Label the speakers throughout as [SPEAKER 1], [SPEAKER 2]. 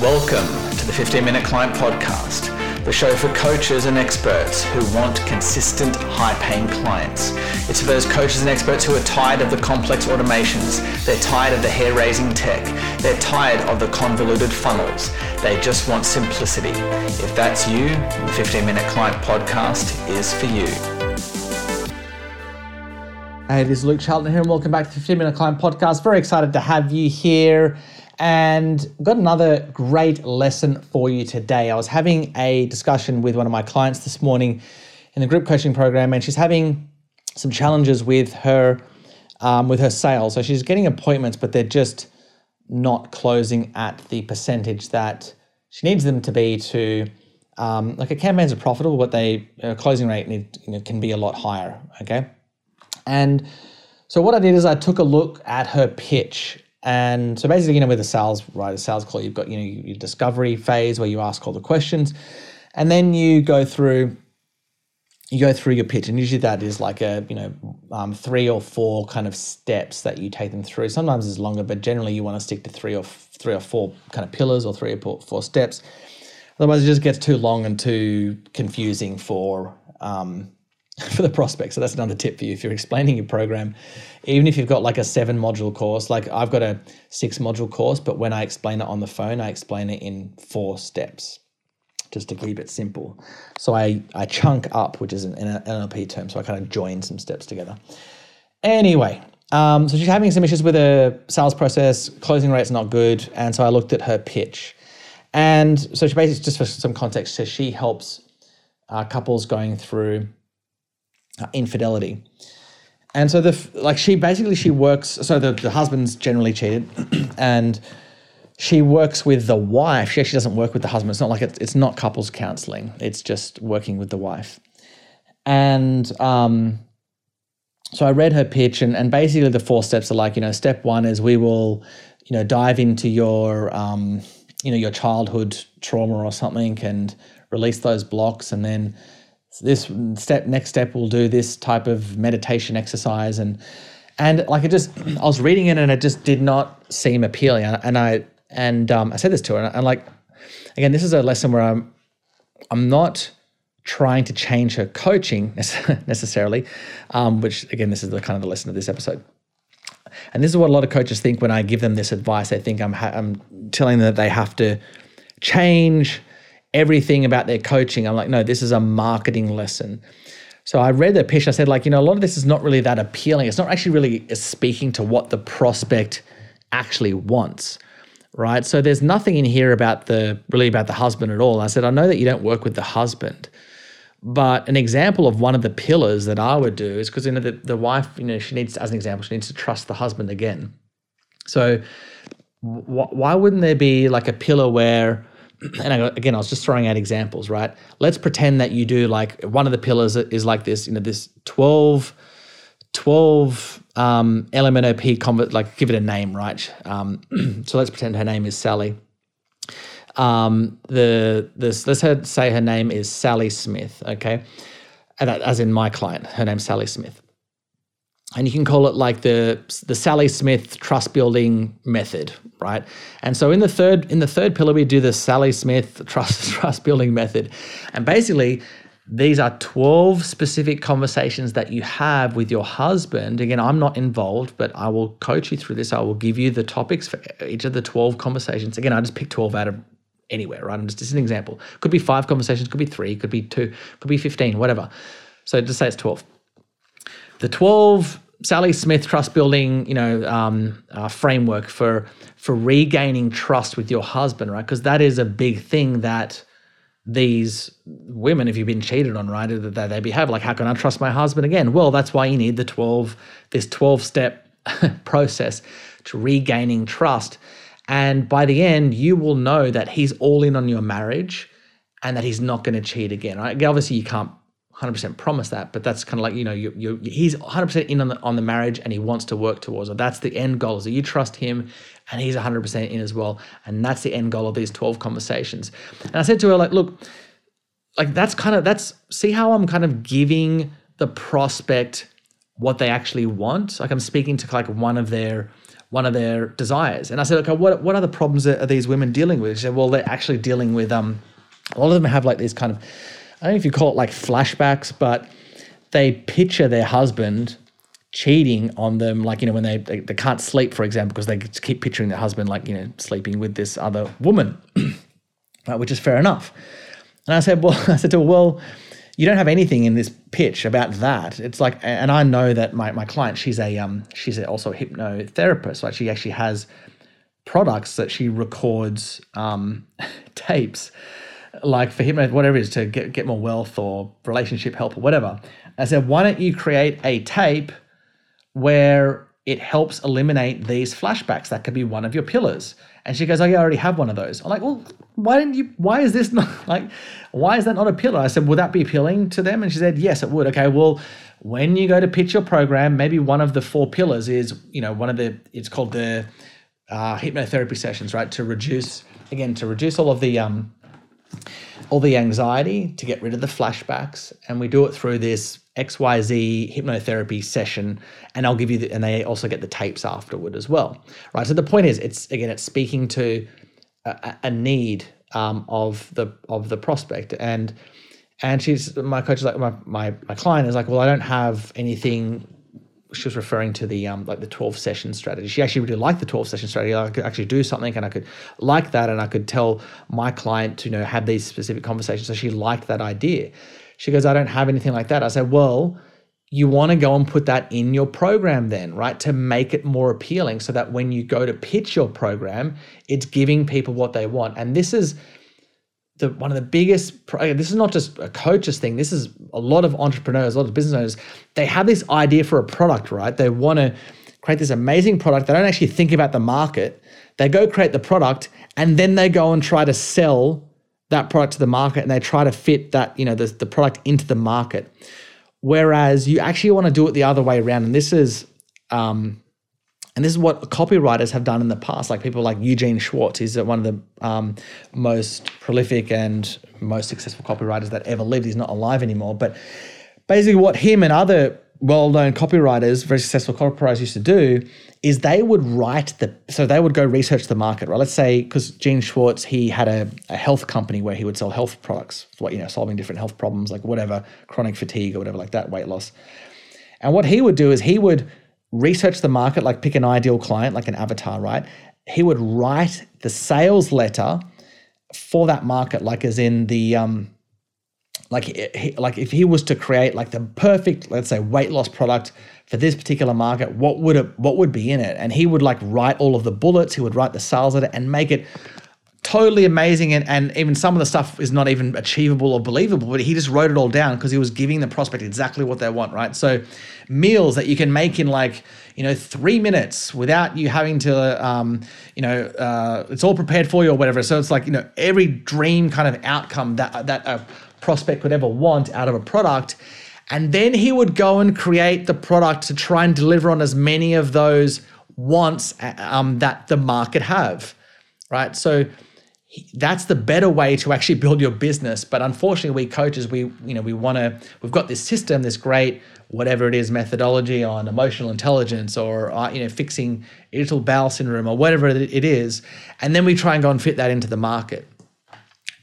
[SPEAKER 1] Welcome to the 15 Minute Client Podcast, the show for coaches and experts who want consistent, high paying clients. It's for those coaches and experts who are tired of the complex automations, they're tired of the hair raising tech, they're tired of the convoluted funnels. They just want simplicity. If that's you, the 15 Minute Client Podcast is for you.
[SPEAKER 2] Hey, this is Luke Charlton here, and welcome back to the 15 Minute Client Podcast. Very excited to have you here and got another great lesson for you today. I was having a discussion with one of my clients this morning in the group coaching program, and she's having some challenges with her um, with her sales. So she's getting appointments, but they're just not closing at the percentage that she needs them to be to. Um, like a campaigns are profitable, but they uh, closing rate need, you know, can be a lot higher. Okay, and so what I did is I took a look at her pitch and so basically, you know, with a sales, right, a sales call, you've got, you know, your discovery phase where you ask all the questions and then you go through, you go through your pitch. And usually that is like a, you know, um, three or four kind of steps that you take them through. Sometimes it's longer, but generally you want to stick to three or three or four kind of pillars or three or four steps. Otherwise, it just gets too long and too confusing for um, for the prospect. So that's another tip for you if you're explaining your program. Even if you've got like a seven module course, like I've got a six module course, but when I explain it on the phone, I explain it in four steps just to keep it simple. So I, I chunk up, which is an NLP term. So I kind of join some steps together. Anyway, um, so she's having some issues with her sales process, closing rate's not good. And so I looked at her pitch. And so she basically, just for some context, so she helps uh, couples going through infidelity. And so the like she basically she works so the, the husband's generally cheated and she works with the wife. She actually doesn't work with the husband. It's not like it's, it's not couples counseling. It's just working with the wife. And um, so I read her pitch and, and basically the four steps are like, you know, step one is we will, you know, dive into your um, you know, your childhood trauma or something and release those blocks and then this step next step we'll do this type of meditation exercise. And and like it just i was reading it and it just did not seem appealing. And i and um, i said this to her and like again this is a lesson where i'm i'm not trying to change her coaching necessarily um, which again this is the kind of the lesson of this episode. And this is what a lot of coaches think when i give them this advice. They think i'm ha- i'm telling them that they have to change everything about their coaching. I'm like, no, this is a marketing lesson. So I read the pitch. I said, like, you know, a lot of this is not really that appealing. It's not actually really speaking to what the prospect actually wants, right? So there's nothing in here about the really about the husband at all. I said, I know that you don't work with the husband, but an example of one of the pillars that I would do is because you know the, the wife, you know, she needs, as an example, she needs to trust the husband again. So wh- why wouldn't there be like a pillar where and again, I was just throwing out examples, right? Let's pretend that you do like one of the pillars is like this, you know, this 12, 12 um, LMNOP, convert, like give it a name, right? Um, so let's pretend her name is Sally. Um, the this let's her, say her name is Sally Smith, okay? And, As in my client, her name's Sally Smith and you can call it like the the Sally Smith trust building method, right? And so in the third in the third pillar we do the Sally Smith trust trust building method. And basically these are 12 specific conversations that you have with your husband. Again, I'm not involved, but I will coach you through this. I will give you the topics for each of the 12 conversations. Again, I just pick 12 out of anywhere, right? I'm just, just an example. Could be five conversations, could be three, could be two, could be 15, whatever. So just say it's 12 the 12 Sally Smith trust building, you know, um, uh, framework for for regaining trust with your husband, right? Because that is a big thing that these women, if you've been cheated on, right, that they behave like, how can I trust my husband again? Well, that's why you need the 12, this 12 step process to regaining trust. And by the end, you will know that he's all in on your marriage and that he's not going to cheat again, right? Obviously, you can't 100% promise that, but that's kind of like, you know, you, you, he's 100% in on the, on the marriage and he wants to work towards it. That's the end goal is that you trust him and he's 100% in as well. And that's the end goal of these 12 conversations. And I said to her, like, look, like that's kind of, that's, see how I'm kind of giving the prospect what they actually want. Like I'm speaking to like one of their, one of their desires. And I said, okay, what what other problems are, are these women dealing with? She said, well, they're actually dealing with um, a lot of them have like these kind of, I don't know if you call it like flashbacks, but they picture their husband cheating on them, like you know when they they, they can't sleep, for example, because they keep picturing their husband like you know sleeping with this other woman, right, which is fair enough. And I said, well, I said to her, well you don't have anything in this pitch about that. It's like, and I know that my, my client, she's a um, she's also a hypnotherapist. Like she actually has products that she records um, tapes, like for hypno, whatever it is, to get get more wealth or relationship help or whatever. I said, why don't you create a tape where it helps eliminate these flashbacks? That could be one of your pillars. And she goes, Oh, yeah, I already have one of those. I'm like, Well, why didn't you? Why is this not like, why is that not a pillar? I said, Would that be appealing to them? And she said, Yes, it would. Okay, well, when you go to pitch your program, maybe one of the four pillars is, you know, one of the, it's called the uh, hypnotherapy sessions, right? To reduce, again, to reduce all of the, um, all the anxiety, to get rid of the flashbacks. And we do it through this XYZ hypnotherapy session. And I'll give you the, and they also get the tapes afterward as well. Right. So the point is, it's, again, it's speaking to a, a need um, of the, of the prospect. And, and she's, my coach is like, my, my, my client is like, well, I don't have anything she was referring to the um like the 12 session strategy. She actually really liked the 12 session strategy. I could actually do something and I could like that and I could tell my client to you know have these specific conversations. So she liked that idea. She goes, I don't have anything like that. I said, Well, you want to go and put that in your program then, right? To make it more appealing so that when you go to pitch your program, it's giving people what they want. And this is the one of the biggest this is not just a coach's thing. This is a lot of entrepreneurs a lot of business owners. They have this idea for a product right? They want to create this amazing product. They don't actually think about the market. They go create the product and then they go and try to sell that product to the market and they try to fit that you know the, the product into the market. Whereas you actually want to do it the other way around and this is um, and this is what copywriters have done in the past, like people like Eugene Schwartz. He's one of the um, most prolific and most successful copywriters that ever lived. He's not alive anymore. But basically, what him and other well known copywriters, very successful copywriters used to do is they would write the, so they would go research the market, right? Let's say, because Gene Schwartz, he had a, a health company where he would sell health products for, you know, solving different health problems, like whatever, chronic fatigue or whatever like that, weight loss. And what he would do is he would, research the market, like pick an ideal client, like an avatar, right? He would write the sales letter for that market, like as in the um, like he, like if he was to create like the perfect, let's say, weight loss product for this particular market, what would it what would be in it? And he would like write all of the bullets. He would write the sales letter and make it totally amazing and, and even some of the stuff is not even achievable or believable but he just wrote it all down because he was giving the prospect exactly what they want right? So meals that you can make in like you know three minutes without you having to um, you know uh, it's all prepared for you or whatever. So it's like you know every dream kind of outcome that that a prospect could ever want out of a product. And then he would go and create the product to try and deliver on as many of those wants um, that the market have right? So that's the better way to actually build your business. But unfortunately we coaches we you know we want to we've got this system this great whatever it is methodology on emotional intelligence or uh, you know fixing irritable bowel syndrome or whatever it is. And then we try and go and fit that into the market.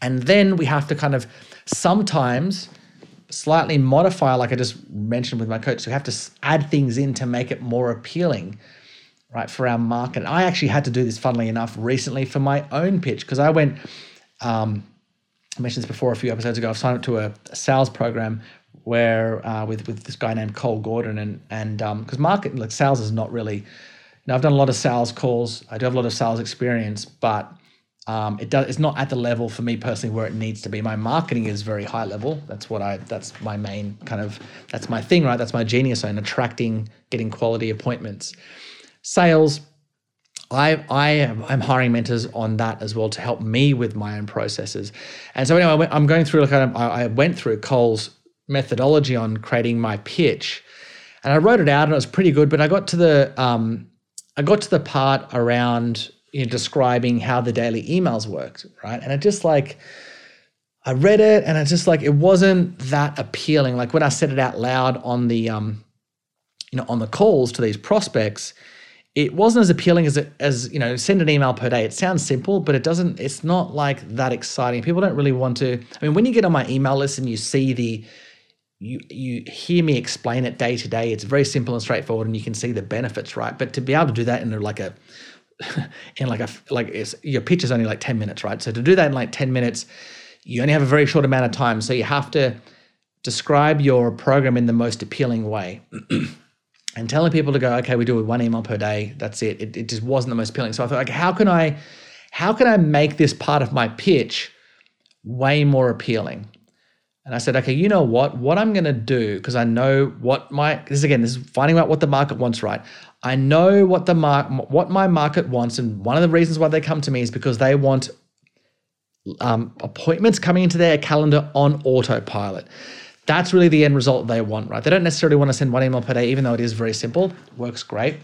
[SPEAKER 2] And then we have to kind of sometimes slightly modify like i just mentioned with my coach so we have to add things in to make it more appealing right, for our market. I actually had to do this, funnily enough, recently for my own pitch because I went, um, I mentioned this before a few episodes ago. I've signed up to a, sales program where uh, with with this guy named Cole Gordon and and because um, market like sales is not really. You know, I've done a lot of sales calls. I do have a lot of sales experience, but um, it does. It's not at the level for me personally where it needs to be. My marketing is very high level. That's what I. That's my main kind of. That's my thing, right? That's my genius in attracting, getting quality appointments sales. I, I am, I'm hiring mentors on that as well to help me with my own processes. And so anyway, I am going through of, I went through Cole's methodology on creating my pitch, and I wrote it out, and it was pretty good. But I got to the, um, I got to the part around you know, describing how the daily emails worked, right? And it just like, I read it, and it's just like it wasn't that appealing. Like when I said it out loud on the, um, you know, on the calls to these prospects it wasn't as appealing as it as you know send an email per day. It sounds simple but it doesn't it's not like that exciting. People don't really want to i mean when you get on my email list and you see the you you hear me explain it day to day it's very simple and straightforward and you can see the benefits right? But to be able to do that in like a in like a like it's your pitch is only like 10 minutes right? So to do that in like 10 minutes you only have a very short amount of time. So you have to describe your program in the most appealing way and telling people to go, okay, we do it one email per day. That's it. it. It just wasn't the most appealing. So I thought, like, how can I, how can I make this part of my pitch way more appealing? And I said, okay, you know what? What I'm going to do, because I know what my this is again, this is finding out what the market wants, right? I know what the mark, what my market wants, and one of the reasons why they come to me is because they want um, appointments coming into their calendar on autopilot. That's really the end result they want, right? They don't necessarily want to send one email per day, even though it is very simple, works great.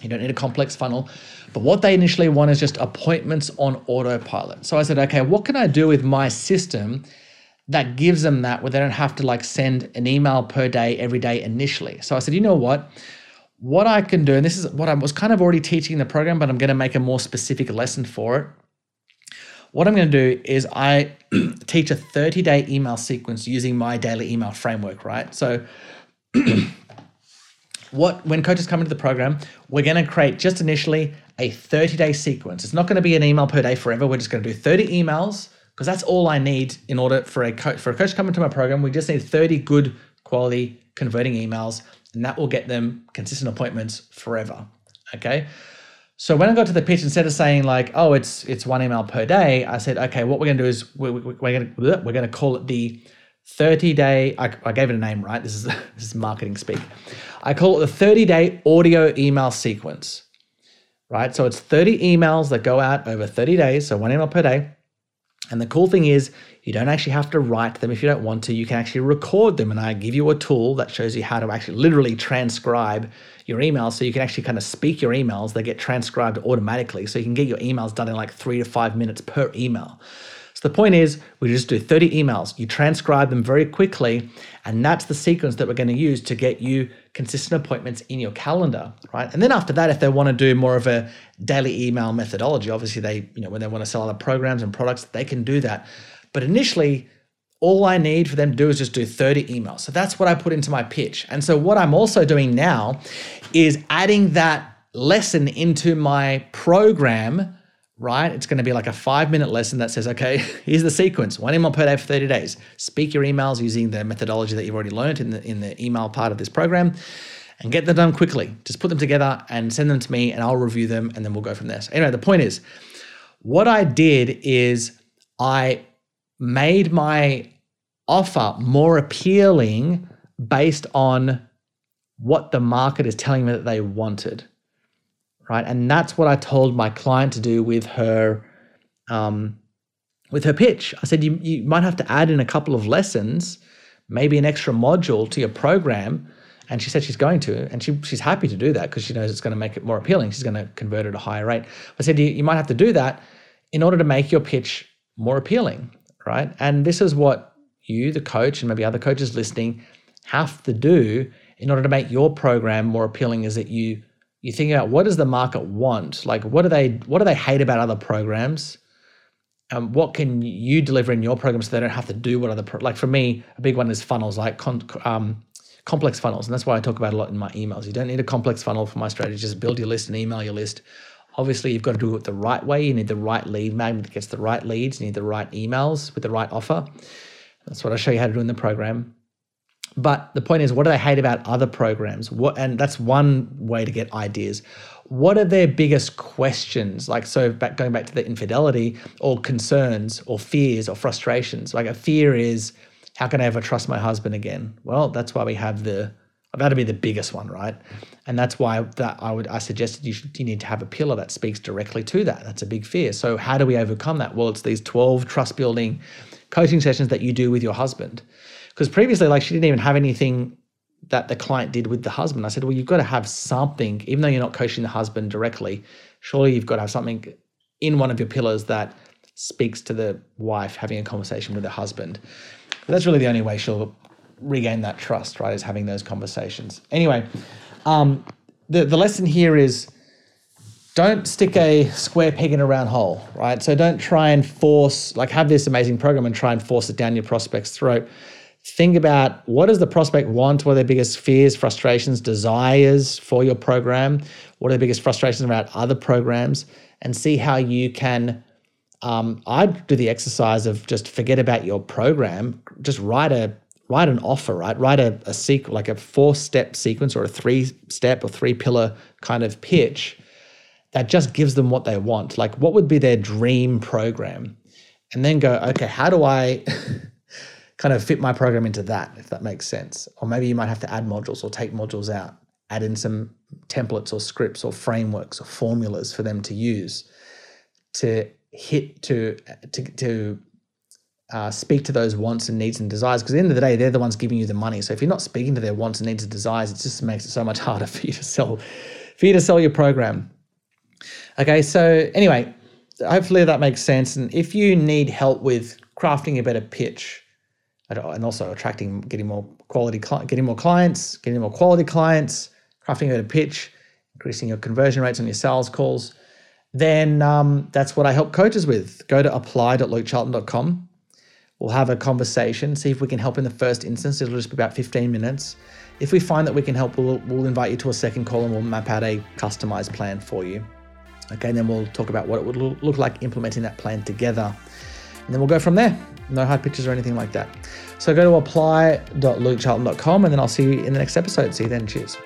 [SPEAKER 2] You don't need a complex funnel. But what they initially want is just appointments on autopilot. So I said, okay, what can I do with my system that gives them that where they don't have to like send an email per day every day initially? So I said, you know what? What I can do, and this is what I was kind of already teaching in the program, but I'm going to make a more specific lesson for it what I'm going to do is I teach a 30 day email sequence using my daily email framework, right? So, what when coaches come into the program, we're going to create just initially a 30 day sequence. It's not going to be an email per day forever. We're just going to do 30 emails because that's all I need in order for a coach for a coach to come into my program. We just need 30 good quality converting emails, and that will get them consistent appointments forever. Okay. So when I got to the pitch, instead of saying like, "Oh, it's it's one email per day," I said, "Okay, what we're going to do is we're, we're going to we're to call it the 30 day." I, I gave it a name, right? This is this is marketing speak. I call it the 30 day audio email sequence, right? So it's 30 emails that go out over 30 days, so one email per day. And the cool thing is, you don't actually have to write them if you don't want to. You can actually record them, and I give you a tool that shows you how to actually literally transcribe your emails so you can actually kind of speak your emails. They get transcribed automatically. So you can get your emails done in like three to five minutes per email. So the point is, we just do 30 emails. You transcribe them very quickly, and that's the sequence that we're going to use to get you consistent appointments in your calendar, right? And then after that, if they want to do more of a daily email methodology, obviously they, you know, when they want to sell other programs and products, they can do that. But initially, all I need for them to do is just do 30 emails. So that's what I put into my pitch. And so what I'm also doing now is adding that lesson into my program, right? It's going to be like a five minute lesson that says, okay, here's the sequence one email per day for 30 days. Speak your emails using the methodology that you've already learned in the, in the email part of this program and get them done quickly. Just put them together and send them to me and I'll review them and then we'll go from there. So anyway, the point is, what I did is I made my offer more appealing based on what the market is telling me that they wanted right? And that's what i told my client to do with her um, with her pitch. I said you, you might have to add in a couple of lessons maybe an extra module to your program. And she said she's going to and she, she's happy to do that because she knows it's going to make it more appealing. She's going to convert at a higher rate. I said you, you might have to do that in order to make your pitch more appealing right? And this is what you, the coach, and maybe other coaches listening, have to do in order to make your program more appealing is that you you think about what does the market want? Like what do they what do they hate about other programs? Um, what can you deliver in your program so they don't have to do what other pro- like for me a big one is funnels like con- um, complex funnels and that's why I talk about a lot in my emails. You don't need a complex funnel for my strategy. Just build your list and email your list. Obviously, you've got to do it the right way. You need the right lead magnet that gets the right leads. You need the right emails with the right offer. That's what I show you how to do in the program. But the point is, what do they hate about other programs? What, and that's one way to get ideas. What are their biggest questions? Like, so back going back to the infidelity, or concerns, or fears, or frustrations. Like a fear is, how can I ever trust my husband again? Well, that's why we have the that'd be the biggest one, right? And that's why that I would I suggested you should you need to have a pillar that speaks directly to that. That's a big fear. So how do we overcome that? Well, it's these 12 trust building coaching sessions that you do with your husband. Because previously, like she didn't even have anything that the client did with the husband. I said, well, you've got to have something, even though you're not coaching the husband directly, surely you've got to have something in one of your pillars that speaks to the wife having a conversation with her husband. But that's really the only way she'll regain that trust, right? Is having those conversations. Anyway, um, the the lesson here is don't stick a square peg in a round hole, right? So don't try and force, like, have this amazing program and try and force it down your prospect's throat. Think about what does the prospect want? What are their biggest fears, frustrations, desires for your program? What are the biggest frustrations about other programs? And see how you can. Um, I'd do the exercise of just forget about your program. Just write a write an offer, right? Write a, a sequ- like a four step sequence or a three step or three pillar kind of pitch that just gives them what they want. Like, what would be their dream program? And then go, okay, how do I kind of fit my program into that, if that makes sense? Or maybe you might have to add modules or take modules out, add in some templates or scripts or frameworks or formulas for them to use to hit to to to uh, speak to those wants and needs and desires. Because at the end of the day they're the ones giving you the money. So if you're not speaking to their wants and needs and desires it just makes it so much harder for you to sell for you to sell your program. Okay so anyway hopefully that makes sense. And if you need help with crafting a better pitch and also attracting getting more quality getting more clients getting more quality clients crafting a pitch increasing your conversion rates on your sales calls then um, that's what I help coaches with. Go to apply.lukecharlton.com We'll have a conversation, see if we can help in the first instance. It'll just be about 15 minutes. If we find that we can help, we'll, we'll invite you to a second call and we'll map out a customized plan for you. Okay, and then we'll talk about what it would look like implementing that plan together. And then we'll go from there. No hard pitches or anything like that. So go to apply.lukecharlton.com and then I'll see you in the next episode. See you then. Cheers.